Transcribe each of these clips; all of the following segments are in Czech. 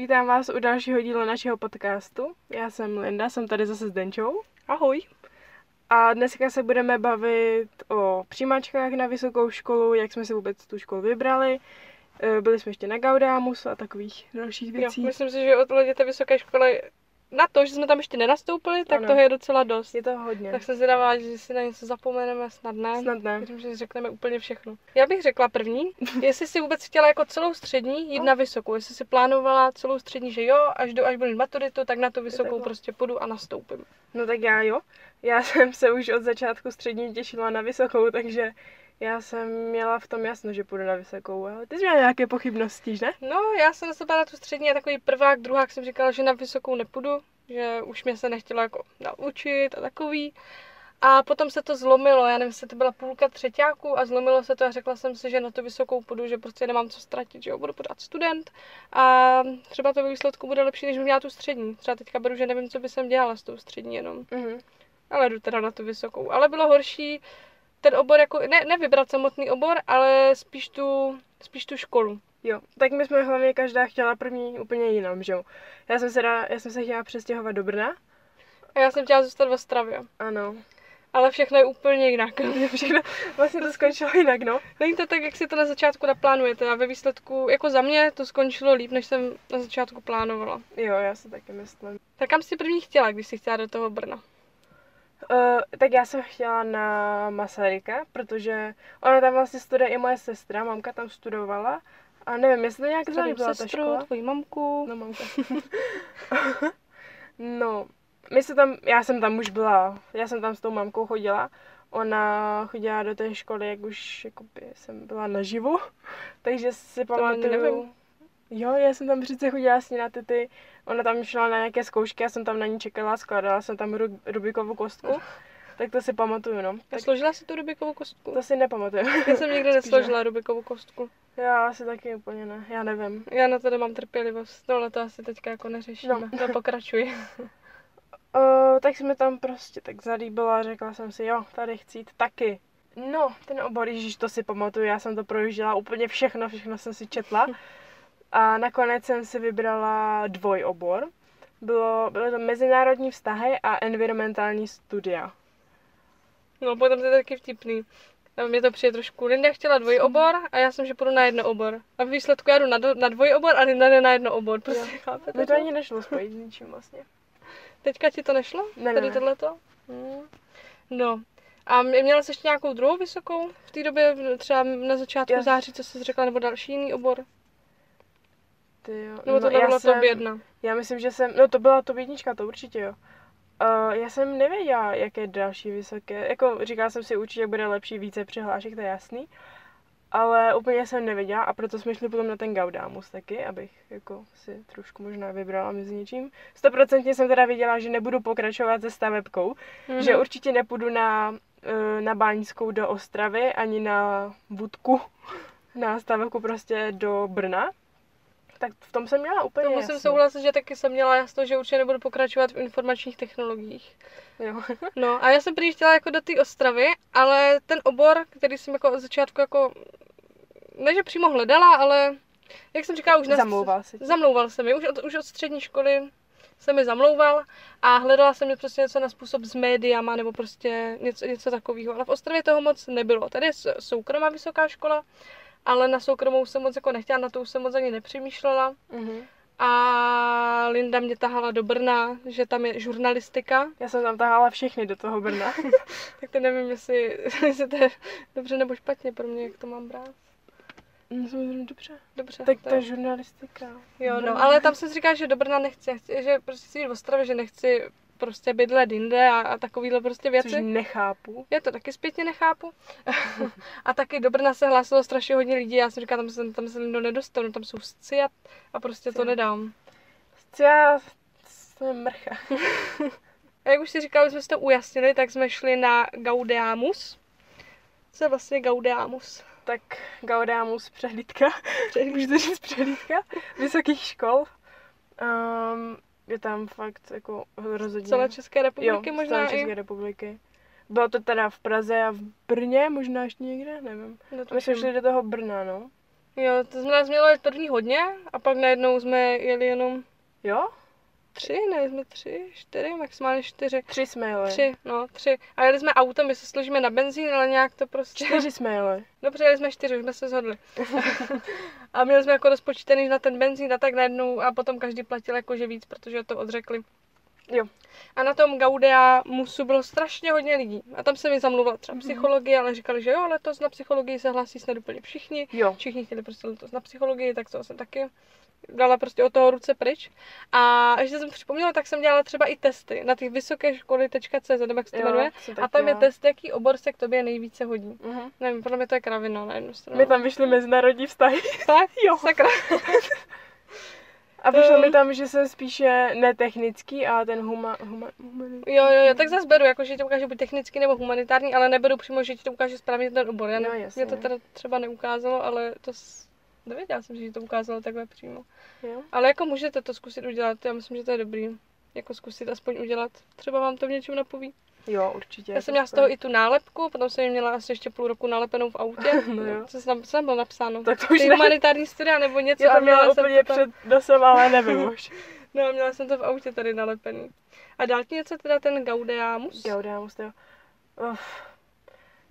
Vítám vás u dalšího dílu našeho podcastu. Já jsem Linda, jsem tady zase s Denčou. Ahoj. A dneska se budeme bavit o přijímačkách na vysokou školu, jak jsme si vůbec tu školu vybrali. Eh, Byli jsme ještě na Gaudámus a takových dalších Jo, věcí. myslím si, že od té vysoké školy na to, že jsme tam ještě nenastoupili, tak Ano. toho je docela dost. Je to hodně. Tak se zvědavá, že si na něco zapomeneme, snad ne. Snad ne. Myslím, že řekneme úplně všechno. Já bych řekla první, jestli si vůbec chtěla jako celou střední jít No. na vysokou, jestli si plánovala celou střední, že jo, až, do, až budu maturitu, tak na tu vysokou takhle. prostě půjdu a nastoupím. No tak já jo. Já jsem se už od začátku střední těšila na vysokou, takže já jsem měla v tom jasno, že půjdu na vysokou, ale ty jsi měla nějaké pochybnosti, že ne? No, já jsem nastoupila na tu střední a takový prvák, druhák jsem říkala, že na vysokou nepůjdu, že už mě se nechtělo jako naučit a takový. A potom se to zlomilo, já nevím, jestli to byla půlka třetíku a zlomilo se to a řekla jsem si, že na tu vysokou půjdu, že prostě nemám co ztratit, že jo, budu pořád student a třeba to ve výsledku bude lepší, než bych měla tu střední. Třeba teďka beru, že nevím, co by jsem dělala s tou střední jenom, Mhm. ale jdu teda na tu vysokou. Ale bylo horší ten obor, jako, ne, nevybrat samotný obor, ale spíš tu, spíš tu školu. Jo, tak my jsme hlavně každá chtěla první úplně jinam, že jo. Já jsem se, dá, já jsem se chtěla přestěhovat do Brna. A já jsem chtěla zůstat v Ostravě. Ano. Ale všechno je úplně jinak. Všechno, vlastně to skončilo jinak, no. Není to tak, jak si to na začátku naplánujete a ve výsledku, jako za mě, to skončilo líp, než jsem na začátku plánovala. Jo, já si taky myslím. Tak kam jsi první chtěla, když jsi chtěla do toho Brna? Uh, tak já jsem chtěla na Masaryka, protože ona tam vlastně studuje i moje sestra, mamka tam studovala. A nevím, jestli to nějak zalíbila ta škola. tvoji mamku. No, mamka. no, my se tam, já jsem tam už byla, já jsem tam s tou mamkou chodila. Ona chodila do té školy, jak už jakoby, jsem byla naživu, takže si pamatuju. nevím. Jo, já jsem tam přece chodila s ní na ty, ty, ona tam šla na nějaké zkoušky, já jsem tam na ní čekala, skládala jsem tam Ru- Rubikovou kostku, tak to si pamatuju, no. Tak složila si tu Rubikovou kostku? to si nepamatuju. Já jsem nikdy nesložila Rubikovou kostku. Já asi taky úplně ne, já nevím. Já na to nemám trpělivost, no ale to asi teďka jako neřešíme. No. No, pokračuj. Uh, tak mi tam prostě tak zalíbila a řekla jsem si, jo, tady chci jít taky. No, ten obor, ježiš, to si pamatuju, já jsem to projížděla úplně všechno, všechno jsem si četla. A nakonec jsem si vybrala dvojobor. Bylo, bylo to mezinárodní vztahy a environmentální studia. No, potom to je taky vtipný. A Mně to přijde trošku. Linda chtěla dvojobor a já jsem, že půjdu na jedno obor. A v výsledku já jdu na, do, na dvojobor a Linda jde na jedno obor. Prostě, chápete? Mi to ani nešlo spojit s ničím vlastně. Teďka ti to nešlo? Ne, Tady ne. tohleto? Hmm. No. A mě- měla jsi ještě nějakou druhou vysokou? V té době třeba na začátku Já- září, co jsi řekla, nebo další jiný obor? Ty jo. Nebo to já byla jsem- top jedna? Já myslím, že jsem, no to byla to jednička, to určitě jo. Uh, já jsem nevěděla, jaké další vysoké, jako říkala jsem si určitě bude lepší více přihlášek, to je jasný. Ale úplně jsem nevěděla a proto jsme šli potom na ten Gaudámus taky, abych jako si trošku možná vybrala mezi něčím. Stoprocentně jsem teda věděla, že nebudu pokračovat se stavebkou, Mhm. že určitě nepůjdu na, eh, na Báňskou do Ostravy, ani na Budku, na stavebku prostě do Brna. Tak v tom jsem měla úplně To musím jasno. souhlasit, že taky jsem měla jasno, že určitě nebudu pokračovat v informačních technologiích. Jo. No a já jsem prý chtěla jako do té Ostravy, ale ten obor, který jsem jako od začátku jako, ne že přímo hledala, ale jak jsem říkala už na... Zamlouval tě. Zamlouval se mi, už od, už od střední školy se mi zamlouval a hledala jsem prostě něco na způsob s médiama nebo prostě něco, něco takového. Ale v Ostravě toho moc nebylo. Tady je soukromá vysoká škola, ale na soukromou jsem moc jako nechtěla, na to už jsem moc ani nepřemýšlela. Mhm. A Linda mě tahala do Brna, že tam je žurnalistika, Já jsem tam tahala všechny do toho Brna. tak to nevím, jestli, jestli to je dobře nebo špatně pro mě, jak to mám brát. no, dobře. Dobře. Tak to je- žurnalistika. Jo, no, ale tam jsem si říkala, že do Brna nechci, chci že prostě chci jít v Ostravě, že nechci prostě bydlet jinde a, a takovýhle prostě věci. Což nechápu. Já to taky zpětně nechápu. a taky do Brna se hlásilo strašně hodně lidí, já jsem říkala, tam se, tam se do nedostanu, tam jsou sci a, prostě to Sci. nedám. Já jsem mrcha. A jak už si říkala, jsme si to ujasnili, tak jsme šli na Gaudeamus. Co je vlastně Gaudeamus? Tak Gaudámus přehlídka. Můžete říct přehlídka vysokých škol. Um, je tam fakt jako rozhodně. Celé České republiky jo, možná celé České i? republiky. Bylo to teda v Praze a v Brně, možná ještě někde, nevím. No, My jsme šli do toho Brna, no. Jo, to jsme měli první hodně a pak najednou jsme jeli jenom Jo? Tři, ne, jsme tři, čtyři, maximálně čtyři. Tři jsme jeli. Tři, no, tři. A jeli jsme autem, my se složíme na benzín, ale nějak to prostě... Čtyři jsme jeli. Dobře, jeli jsme čtyři, už jsme se shodli. a měli jsme jako rozpočítaný na ten benzín a tak najednou a potom každý platil jakože víc, protože to odřekli. Jo. A na tom Gaudea musu bylo strašně hodně lidí. A tam se mi zamluvila třeba Mhm. psychologie, ale říkali, že jo, letos na psychologii se hlásí snad úplně všichni. Jo. Všichni chtěli prostě letos na psychologii, tak to jsem taky dala prostě od toho ruce pryč. A ještě jsem připomněla, tak jsem dělala třeba i testy na těch vysoké školy.cz, nebo jak se to jmenuje. A tam je test, jaký obor se k tobě nejvíce hodí. Mhm. Nevím, podle mě to je kravina na jednu stranu. My tam vyšly mezinárodní vztahy. Tak? Jo. Sakra. A Um. mi tam, že jsem spíše netechnický a ten huma, huma, humani... Jo, jo, jo, tak zase beru, jako, že ti to ukáže buď technicky nebo humanitární, ale neberu přímo, že ti to ukáže správně ten obor. Já ne, jasně. mě to teda třeba neukázalo, ale to s... nevěděla jsem, že ti to ukázalo takhle přímo. Jo? Ale jako můžete to zkusit udělat, já myslím, že to je dobrý. Jako zkusit aspoň udělat. Třeba vám to v něčem napoví. Jo, určitě. Já jsem měla z toho i tu nálepku, potom jsem ji měla asi ještě půl roku nalepenou v autě. No jo. Co tam, co tam bylo napsáno? Tak to už Ty ne. humanitární studia nebo něco. Já to měla jsem úplně to před nosem, ale nevím už. No a měla jsem to v autě tady nalepený. A dál ti něco teda ten Gaudeamus? Gaudeamus, jo. Uf.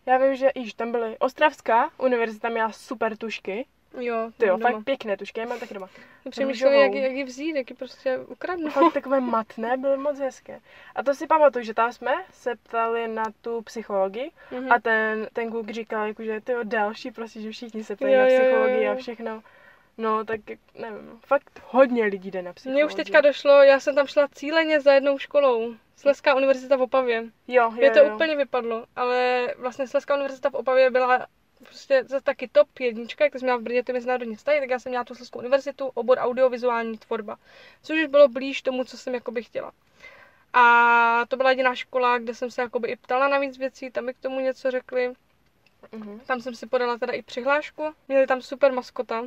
Já vím, že již tam byly. Ostravská univerzita měla super tušky. Jo, Ty jo, doma. fakt pěkné tušky, já mám taky doma. Přemýšleli, růžovou. jak, jak ji vzít, jak ji prostě ukradnout. Fakt takové matné, byly moc hezké. A to si pamatuju, že tam jsme se ptali na tu psychologii Mhm. a ten, ten kluk říkal, jako, že to je další, prostě, že všichni se ptají Jo, na jo, jo, psychologii jo. a všechno. No, tak nevím, fakt hodně lidí jde na psychologii. Mně už teďka došlo, já jsem tam šla cíleně za jednou školou. Slezská univerzita v Opavě. Jo, jo, Mě to jo. úplně vypadlo, ale vlastně Slezská univerzita v Opavě byla prostě zase taky top jednička, jak jsem měla v Brně ty mezinárodní vztahy, tak já jsem měla tu Slezskou univerzitu, obor audiovizuální tvorba, což už bylo blíž tomu, co jsem jakoby chtěla. A to byla jediná škola, kde jsem se jakoby i ptala na víc věcí, tam mi k tomu něco řekli. Mhm. Tam jsem si podala teda i přihlášku. Měli tam super maskota.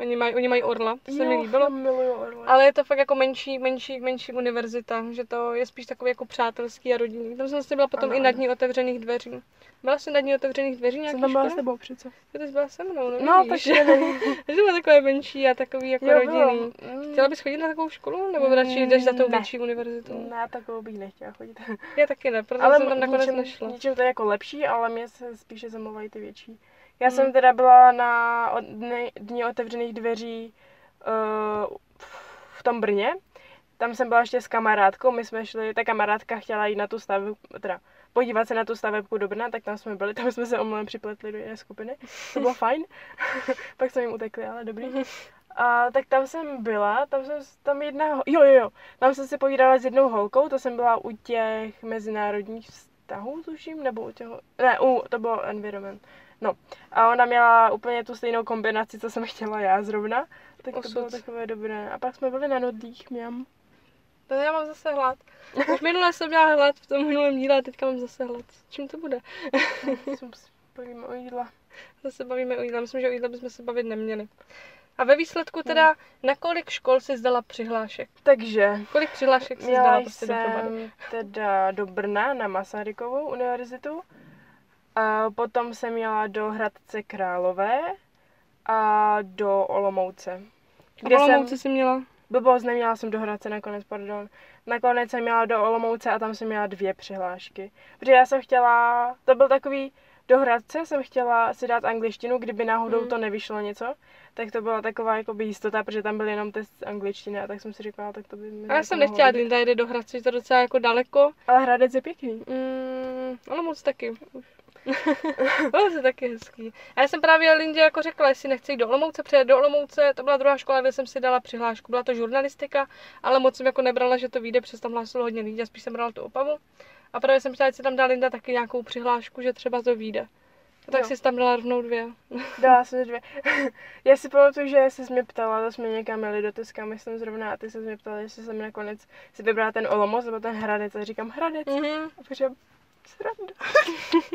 Oni mají, oni mají orla, to se mi Jo, líbilo. já miluju orla. Ale je to fakt jako menší, menší, menší univerzita, že to je spíš takový jako přátelský a rodinný. Tam jsem si byla potom Ano, i na dní otevřených dveří. Byla jsi na dní otevřených dveří nějaký Jsem tam byla s tebou přece. Ty jsi byla se mnou, no, No, tak nevím. že bylo takové menší a takový jako Jo, rodinný. bylo. Mm. Chtěla bys chodit na takovou školu? Nebo radši jdeš za tou Ne. větší univerzitou? Na takovou bych nechtěla chodit. Já taky ne, protože ale jsem tam nakonec ničem, nešla. ničem to je jako lepší, ale mě se spíše zamlouvají ty větší. Já Hmm. jsem teda byla na dny, dní otevřených dveří uh, v tom Brně. Tam jsem byla ještě s kamarádkou, my jsme šli, ta kamarádka chtěla jít na tu stavebku, teda podívat se na tu stavebku do Brna, tak tam jsme byli, tam jsme se omylem připletli do jedné skupiny. To bylo fajn. Pak jsme jim utekli, ale dobrý. A tak tam jsem byla, tam jsem, tam jedna, jo, jo, jo, tam jsem si povídala s jednou holkou, to jsem byla u těch mezinárodních vztahů, tuším, nebo u těch, ne, u, to bylo environment. No, a ona měla úplně tu stejnou kombinaci, co jsem chtěla já zrovna, tak to Osud. bylo takové dobré. A pak jsme byli na nudlích, mňam. To já mám zase hlad. Už minule jsem měla hlad v tom minulém díle a teďka mám zase hlad. Čím to bude? Jsem s- Povíme o jídla. Zase bavíme o jídle. Myslím, že o jídle bychom se bavit neměli. A ve výsledku teda, na kolik škol jsi zdala přihlášek? Takže, Kolik přihlášek měla zdala prostě dohromady? jsem teda do Brna na Masarykovou univerzitu. A potom jsem jela do Hradce Králové a do Olomouce. Kde Olomouci jsi měla? Blbost, neměla jsem do Hradce nakonec, pardon. Nakonec jsem měla do Olomouce a tam jsem měla dvě přihlášky. Protože já jsem chtěla, to byl takový, do Hradce jsem chtěla si dát angličtinu, kdyby náhodou Mm. to nevyšlo něco. Tak to byla taková jakoby jistota, protože tam byl jenom test z angličtiny a tak jsem si říkala, tak to by mi A já jako jsem nechtěla. Linda jede do Hradce, je to docela jako daleko. Ale Hradec je pěkný. Mm, ale moc taky. Už. Olomouc je taky hezký. A já jsem právě Lindě jako řekla, jestli nechci jít do Olomouce, protože do Olomouce, to byla druhá škola, kde jsem si dala přihlášku. Byla to žurnalistika, ale moc jsem jako nebrala, že to vyjde, protože tam hlásilo hodně lidí a spíš jsem brala tu opavu. A právě jsem chtěla, si tam dá Linda taky nějakou přihlášku, že třeba to vyjde. A tak Jo. si tam dala rovnou dvě. Dala jsem dvě. já si pamatuju, že jsi mě ptala, to jsme někam jeli do Teska, myslím zrovna, a ty jsi mě ptala, jestli jsem nakonec si vybrala ten Olomouc nebo ten Hradec. A říkám Hradec. Mhm. A protože sranda.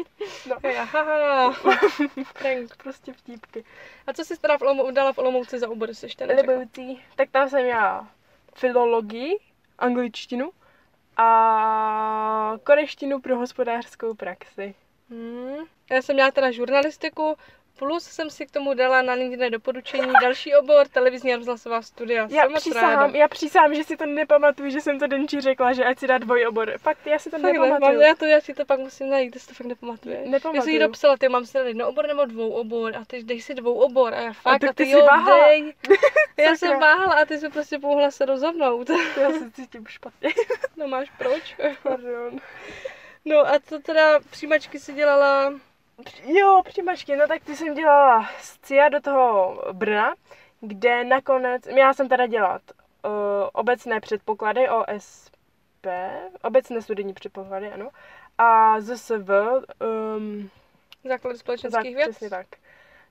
Ja, haha. Prank. prostě vtípky. A co jsi teda v Olomou, dala v Olomouci za obor, jsi ještě? Liboucí. Tak tam jsem měla filologii, angličtinu a koreštinu pro hospodářskou praxi. Hmm. Já jsem měla teda žurnalistiku, Plus jsem si k tomu dala na LinkedIn doporučení další obor, televizní a rozhlasová studia. Já Jsem moc přísahám, ráda. já přísahám, že si to nepamatuju, že jsem to Denči řekla, že ať si dá dvojobor. Fakt, já si to Fakt ne, nepamatuju. mám, já to, já si to pak musím najít, to si to fakt nepamatuje. Já jsem Nepamatuju. jí dopsala, ty mám si dát jedno obor nebo dvou obor a ty dej si dvou obor a já fakt, tak a ty ty, jsi jo, váhala. dej. já jsem váhala a ty jsi prostě pomohla se rozhodnout. Já se cítím špatně. no máš proč? Pardon. No a to teda přijímačky si dělala, Jo, přijímačky, no tak ty jsem dělala z CIA do toho Brna, kde nakonec, měla jsem teda dělat uh, obecné předpoklady OSP, obecné studijní předpoklady, ano, a ZSV, um, základy tak, společenských věd. přesně tak.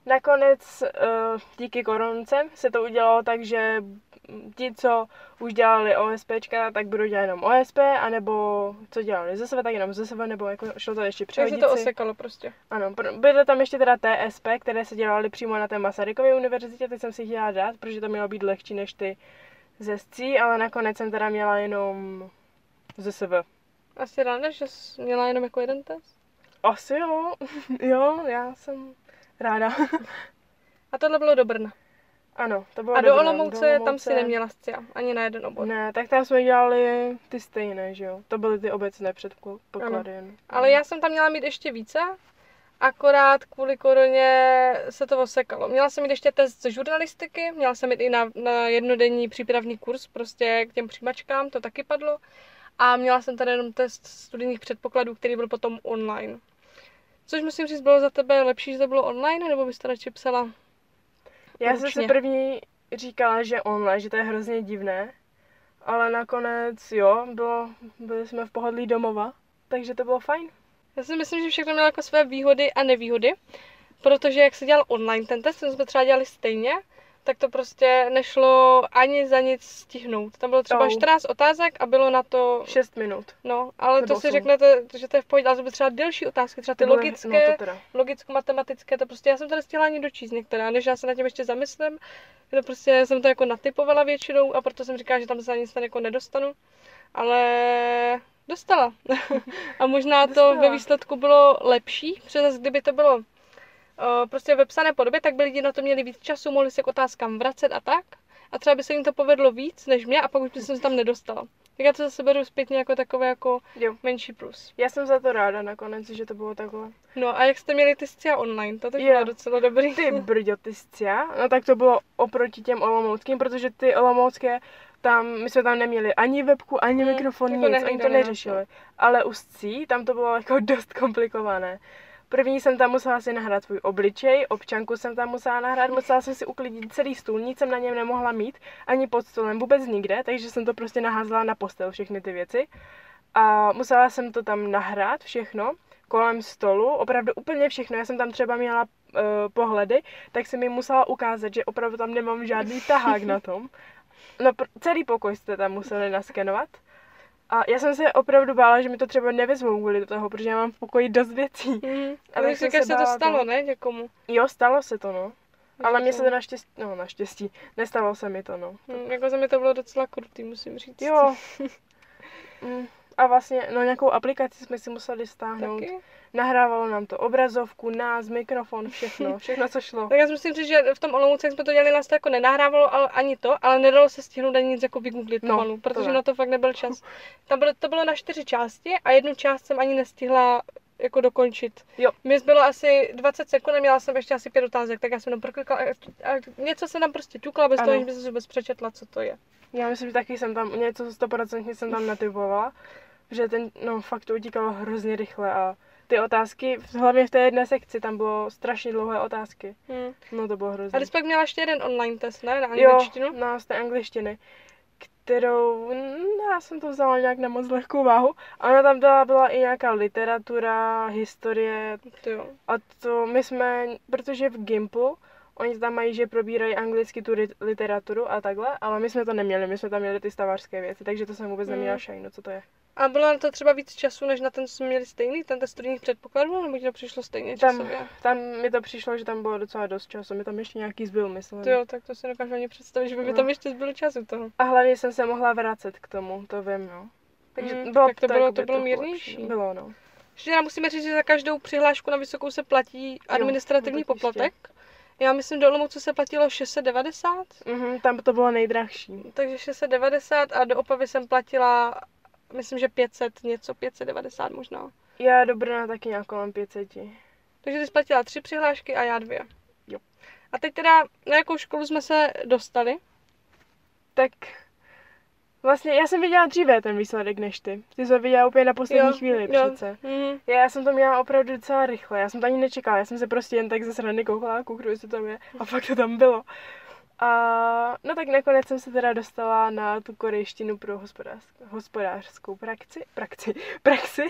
Nakonec uh, díky koronce se to udělalo tak, že ti, co už dělali OSPčka, tak budou dělat jenom OSP, anebo co dělali ZSV, tak jenom ZSV, nebo jako šlo to ještě přehodit to si. osekalo prostě. Ano, byly tam ještě teda TSP, které se dělaly přímo na té Masarykově univerzitě, teď jsem si chtěla dát, protože to mělo být lehčí než ty ze SCI, ale nakonec jsem teda měla jenom ZSV. Asi ráda, že jsi měla jenom jako jeden test. Asi jo, jo, já jsem ráda. A tohle bylo do Brna. Ano, to bylo A do. Olomouce, tam si neměla scia, ani na jeden obor. Ne, tak tam jsme dělali ty stejné, že jo. To byly ty obecné předpoklady. jen. Ale já jsem tam měla mít ještě více, akorát kvůli koroně se to osekalo. Měla jsem mít ještě test ze žurnalistiky, měla jsem mít i na, na jednodenní přípravný kurz prostě k těm přijímačkám, to taky padlo. A měla jsem tady jenom test studijních předpokladů, který byl potom online. Což musím říct, bylo za tebe lepší, že to bylo online, nebo byste radši psala? Já jsem ručně. si první říkala, že online, že to je hrozně divné, ale nakonec jo, bylo, byli jsme v pohodlí domova, takže to bylo fajn. Já si myslím, že všechno mělo jako své výhody a nevýhody, protože jak se dělal online ten test, ten jsme třeba dělali stejně, tak to prostě nešlo ani za nic stihnout. Tam bylo třeba Oh. 14 otázek a bylo na to, 6 minut. no, ale Nebo to si osm. řeknete, že to je v pohodě, ale to byly třeba delší otázky, třeba ty byly- logické, No to logicko-matematické, to prostě já jsem to nestihla ani dočíst některé, než já se na tím ještě zamyslím, to prostě jsem to jako natypovala většinou a proto jsem říkala, že tam se ani snad jako nedostanu, ale dostala. a možná to Dostala. ve výsledku bylo lepší, protože kdyby to bylo prostě ve psané podobě, tak by lidi na to měli víc času, mohli se k otázkám vracet a tak. A třeba by se jim to povedlo víc než mě a pak už by jsem se tam nedostala. Tak já to zase beru zpětně jako takové jako Jo. menší plus. Já jsem za to ráda nakonec, že to bylo takhle. No a jak jste měli ty scia online, to taky bylo docela dobrý. Ty brďo, ty scia, no tak to bylo oproti těm olomouckým, protože ty olomoucké, tam, my jsme tam neměli ani webku, ani Hmm, mikrofon, jako nic, oni to neřešili. Ale u scí, tam to bylo jako dost komplikované. První jsem tam musela si nahrát svůj obličej, občanku jsem tam musela nahrát, musela jsem si uklidit celý stůl, nic jsem na něm nemohla mít, ani pod stolem, vůbec nikde, takže jsem to prostě naházela na postel, všechny ty věci. A musela jsem to tam nahrát všechno, kolem stolu, opravdu úplně všechno. Já jsem tam třeba měla uh, pohledy, tak jsem mi musela ukázat, že opravdu tam nemám žádný tahák na tom. No, pr- celý pokoj jste tam museli naskenovat. A já jsem se opravdu bála, že mi to třeba nevezmou kvůli toho, protože já mám v pokoji dost věcí. Mm. A tak se se to stalo, toho. ne, někomu. Jo, stalo se to, no. Ale mně se to naštěstí, no naštěstí, nestalo se mi to, no. Mm, jako za mě to bylo docela krutý, musím říct. Jo. Mm, A vlastně, no nějakou aplikaci jsme si museli stáhnout. Taky? Nahrávalo nám to obrazovku, nás, mikrofon, všechno, všechno, co šlo. Tak já si musím říct, že v tom Olomouci, jak jsme to dělali, nás to jako nenahrávalo ale ani to, ale nedalo se stihnout ani nic jako vygooglit No, pomalu, to protože ne. na to fakt nebyl čas. Tam bylo, to bylo na čtyři části a jednu část jsem ani nestihla jako dokončit. Jo. Mě zbylo asi 20 sekund a měla jsem ještě asi pět otázek, tak já jsem tam proklikala a, a něco se tam prostě ťukla bez Ano. toho, že by se vůbec přečetla, co to je. Já myslím, že taky jsem tam, něco 100% jsem tam natypovala, že ten, no fakt to utíkalo hrozně rychle a ty otázky, hlavně v té jedné sekci, tam bylo strašně dlouhé otázky. Hmm. No to bylo A hrozně. ty jsi pak měla ještě jeden online test, ne? Na Jo, angličtinu? na z té angličtiny, kterou, no, já jsem to vzala nějak na moc lehkou váhu. A ona tam byla, byla i nějaká literatura, historie To jo. a to my jsme, protože v Gimplu, oni tam mají, že probírají anglicky tu lit- literaturu a takhle, ale my jsme to neměli, my jsme tam měli ty stavářské věci, takže to jsem vůbec Hmm. neměla šajnu, co to je. A bylo na to třeba víc času, než na ten, co jsme měli stejný, ten test studijních předpokladů, nebo ti to přišlo stejně Tam, časově? tam mi to přišlo, že tam bylo docela dost času, mi tam ještě nějaký zbyl, myslím. To jo, tak to si dokážu ani představit, že by mi No. tam ještě zbylo času toho. A hlavně jsem se mohla vracet k tomu, to vím, no. Takže Mm, bylo tak to to, bylo- to bylo trochu mírnější. lepší. Bylo, no. Ještě teda musíme říct, že za každou přihlášku na vysokou se platí administrativní no ještě. poplatek. Já myslím, do Olomouce se platilo 690, Mhm, tam to bylo nejdražší. takže 690 a do Opavy jsem platila, myslím, že 500 něco, 590 možná. Já do Brna taky nějak kolem 500. Takže ty jsi platila tři přihlášky a já dvě. Jo. A teď teda, na jakou školu jsme se dostali? Tak vlastně já jsem viděla dříve ten výsledek než ty. Ty jsi ho viděla úplně na poslední Jo, chvíli jo. přece. Mhm. Já jsem to měla opravdu docela rychle, já jsem to ani nečekala, já jsem se prostě jen tak ze srandy koukala, kouknu, jestli to tam je a fakt to tam bylo. A no tak nakonec jsem se teda dostala na tu korejštinu pro hospodářskou, hospodářskou praxi, praxi, praxi.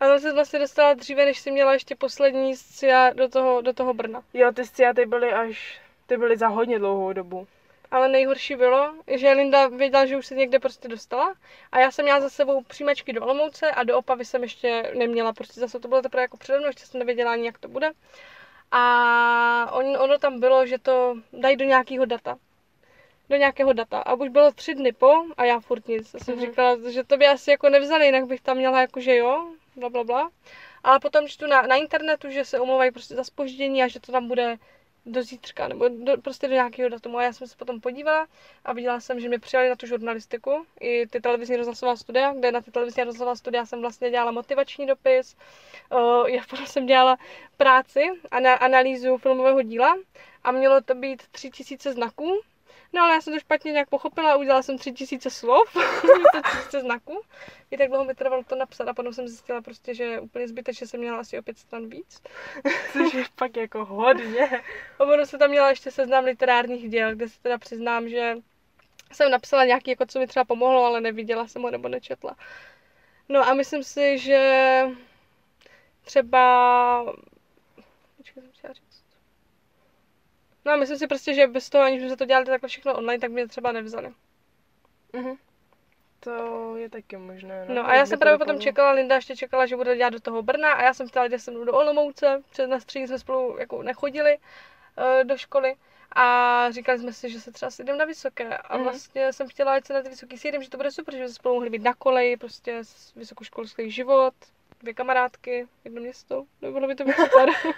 A tam se vlastně dostala dříve, než jsi měla ještě poslední scia do toho, do toho Brna. Jo, ty sciaty byly až, ty byly za hodně dlouhou dobu. Ale nejhorší bylo, že Linda věděla, že už se někde prostě dostala a já jsem měla za sebou přijímačky do Olomouce a do Opavy jsem ještě neměla, prostě zase to bylo teprve jako přede mnou, ještě jsem nevěděla ani, jak to bude. A on, ono tam bylo, že to dají do nějakého data. Do nějakého data. A už bylo tři dny po a já furt nic. Já jsem Mhm. říkala, že to by asi jako nevzali, jinak bych tam měla jako, že jo, bla, bla, bla. Ale potom čtu na, na internetu, že se omlouvají prostě za spoždění a že to tam bude do zítřka, nebo do, prostě do nějakého datumu. A já jsem se potom podívala a viděla jsem, že mě přijali na tu žurnalistiku, i ty televizní rozhlasová studia, kde na ty televizní rozhlasová studia jsem vlastně dělala motivační dopis, o, já potom jsem dělala práci a na analýzu filmového díla a mělo to být tři tisíce znaků. No ale já jsem to špatně nějak pochopila a udělala jsem tři tisíce slov, tisíce znaků. I tak dlouho mi trvalo to napsat a potom jsem zjistila prostě, že úplně zbytečně jsem měla asi o pět stran víc. Což je fakt jako hodně. A ono se tam měla ještě seznam literárních děl, kde se teda přiznám, že jsem napsala nějaký, jako co mi třeba pomohlo, ale neviděla jsem ho nebo nečetla. No a myslím si, že třeba... Počkej, jsem chtěla říct. No a myslím si prostě, že bez toho, aniž jsme to dělali takhle všechno online, tak mě třeba nevzali. Mhm. To je taky možné. No a jak já by jsem právě potom čekala, Linda ještě čekala, že bude dělat do toho Brna a já jsem chtěla se mnou do Olomouce, před na střední jsme spolu jako nechodili eh, do školy a říkali jsme si, že se třeba sejdeme na vysoké a Mhm. vlastně jsem chtěla, ať se na ty vysoký sejdem, že to bude super, že se spolu mohli být na koleji, prostě vysokoškolský život, dvě kamarádky, jedno město, no bylo by to být super.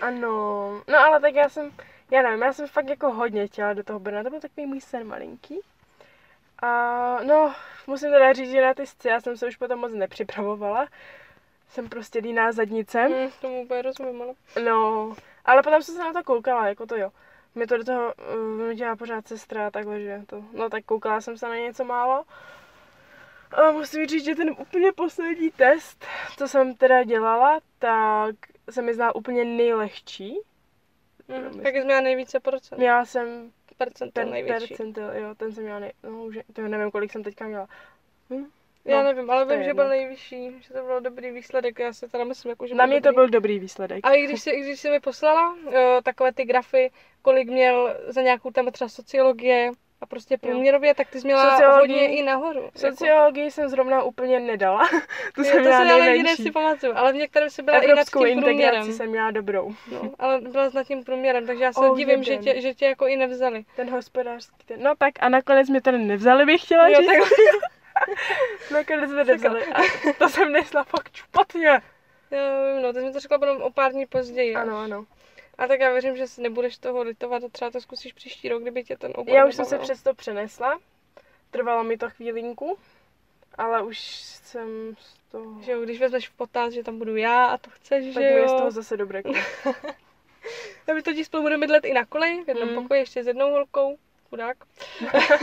Ano, no ale tak já jsem, já nevím, já jsem fakt jako hodně chtěla do toho Brna, to byl takový můj sen malinký. A no, musím teda říct, že na ty sci já jsem se už potom moc nepřipravovala. Jsem prostě líná zadnice. hm, tomu úplně rozumím, ale... No, ale potom jsem se na to koukala, jako to jo. Mě to do toho uh, dělá pořád sestra, takhle, že to, no tak koukala jsem se na něco málo. A musím říct, že ten úplně poslední test, co jsem teda dělala, tak se mi zdál úplně nejlehčí. Hm, jak jsi měla nejvíce procent? Měla jsem Percentil ten největší. percentil, jo, ten jsem měla nej, no už, to nevím, kolik jsem teďka měla. Hm? Já No, nevím, ale to vím, že byl nejvyšší, že to byl dobrý výsledek, já si teda myslím, jako, že Na mě to dobrý. byl dobrý výsledek. A i když, si, i když jsi mi poslala uh, takové ty grafy, kolik měl za nějakou tam třeba sociologie a prostě průměrově, tak ty jsi měla Sociologii- hodně i nahoru. Jako. Sociologii jsem zrovna úplně nedala. tu Jo, jsem to měla se ale nejmenší. si pamatuju, ale v některém si byla i nad Evropskou tím průměrem. integraci jsem měla dobrou. No, ale byla nad tím průměrem, takže já se O, divím, že tě, že tě jako i nevzali. Ten hospodářský, ten, no tak a nakonec mě ten nevzali, bych chtěla Jo, říct. tak, nakonec mě nevzali a to jsem nesla fakt špatně. já vím, no, ty jsi mi to řekla potom o pár dní později. Ano, ano. A tak já věřím, že si nebudeš toho litovat a třeba to zkusíš příští rok, kdyby tě ten obor Já už jsem se nebavil. přes to přenesla. Trvalo mi to chvílinku, ale už jsem z toho... Že jo, když vezmeš v potaz, že tam budu já a to chceš, Tak že jo. z toho zase dobré. A my totiž spolu budeme bydlet i na koleji, v jednom Mm. pokoji, ještě s jednou holkou. Chudák.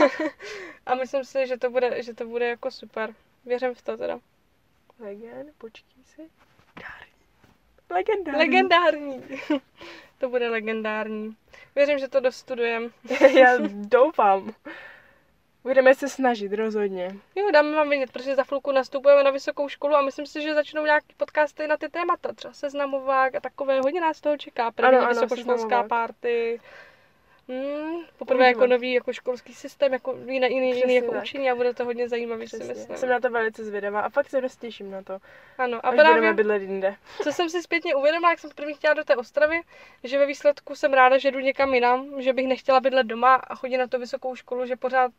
a myslím si, že to bude, že to bude jako super. Věřím v to teda. Legend, počkej si. Legendární. Legendární. To bude legendární. Věřím, že to dostudujem. Já doufám. Budeme se snažit, rozhodně. Jo, dáme vám vědět, protože za chvilku nastupujeme na vysokou školu a myslím si, že začnou nějaký podcasty na ty témata, třeba seznamovák a takové, hodně nás toho čeká. První Ano, ano, vysokoškolská seznamovák. party. Hmm, poprvé jako nový jako školský systém, jako jiný, jiný, jiný jako tak. učení a bude to hodně zajímavý, si Přesně. myslím. Jsem na to velice zvědavá a fakt se dost těším na to. Ano, a Až budeme právě, bydlet jinde. co jsem si zpětně uvědomila, jak jsem první chtěla do té Ostravy, že ve výsledku jsem ráda, že jdu někam jinam, že bych nechtěla bydlet doma a chodit na tu vysokou školu, že pořád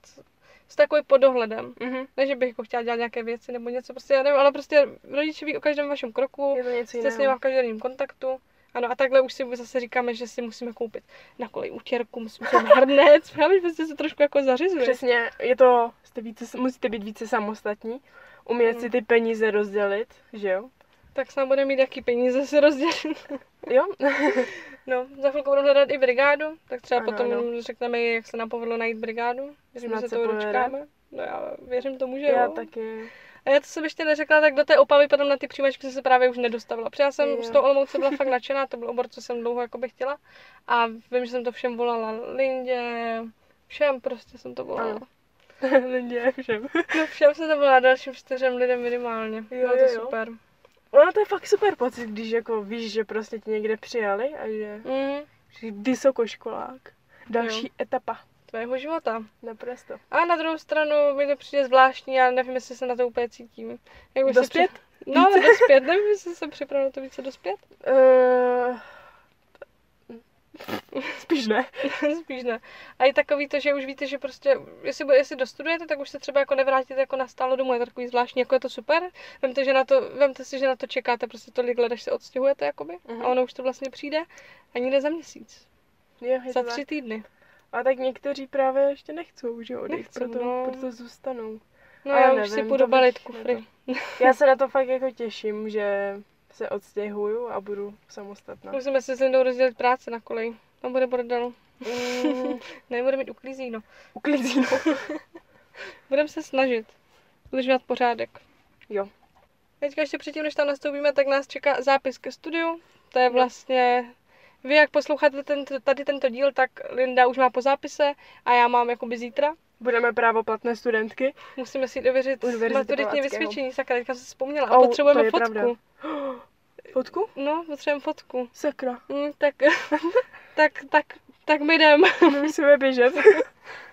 s takovým podohledem. Mhm. Ne, že bych jako chtěla dělat nějaké věci nebo něco, prostě já nevím, ale prostě rodiče ví o každém vašem kroku, Je to něco jste s nimi jiného. v každodenním kontaktu. Ano, a takhle už si zase říkáme, že si musíme koupit na kolej útěrku, musíme koupit hrnec, právě prostě se trošku jako zařizuje. Přesně, je to, jste více, musíte být více samostatní, umět Mm. si ty peníze rozdělit, že jo? Tak snad budeme mít jaký peníze se rozdělit. Jo? No, za chvilku budu hledat i brigádu, tak třeba Ano, potom ano. řekneme, jak se nám povedlo najít brigádu. Že se toho dočkáme. No já věřím tomu, že Já jo. taky. A já to jsem ještě neřekla, tak do té Opavy potom na ty přijímačky jsem se právě už nedostavila. Protože já jsem Jo. z toho Olomouce byla fakt nadšená, to byl obor, co jsem dlouho jako bych chtěla. A vím, že jsem to všem volala Lindě, všem prostě jsem to volala. Ano. Lindě, všem. No všem jsem to volala, dalším čtyřem lidem minimálně. Jo, Bylo to jo, super. Ono to je fakt super pocit, když jako víš, že prostě tě někde přijali a že Mm, jsi vysokoškolák. Další Jo. etapa. Tvého života. Naprosto. A na druhou stranu mi to přijde zvláštní, já nevím, jestli se na to úplně cítím. Jak se Dospět? Při... No, dospět, nevím, jestli jsem připravena na to více dospět. Uh, spíš ne. Spíš ne. A je takový to, že už víte, že prostě, jestli, bude- jestli dostudujete, tak už se třeba jako nevrátíte jako na stálo domů, je to takový zvláštní, jako je to super. Vemte, že na to, vemte si, že na to čekáte prostě tolik let, až se odstěhujete, jakoby. Mhm. A ono už to vlastně přijde ani ne za měsíc, Jo, za tři týdny. A tak někteří právě ještě nechcou, že odejít, Nechcou, proto, no. proto zůstanou. No A já, já už si nevím, půjdu balit kufry. Já se na to fakt jako těším, že se odstěhuju a budu samostatná. Musíme si s Lindou rozdělit práce na kolej. Tam bude bordel. Mm, Ne, bude mít uklízíno. uklidí. Budeme se snažit udržovat pořádek. Jo. Teďka ještě předtím, než tam nastoupíme, tak nás čeká zápis ke studiu. To je vlastně... Vy, jak posloucháte tento, tady tento díl, tak Linda už má po zápise a já mám jakoby zítra. Budeme právoplatné studentky. Musíme si dověřit maturitní vysvědčení. Sakra, teďka jsem si vzpomněla. A to potřebujeme je fotku. pravda. Fotku? No, potřebujeme fotku. Sakra. Hm, tak, tak, tak, tak my jdem. My musíme běžet.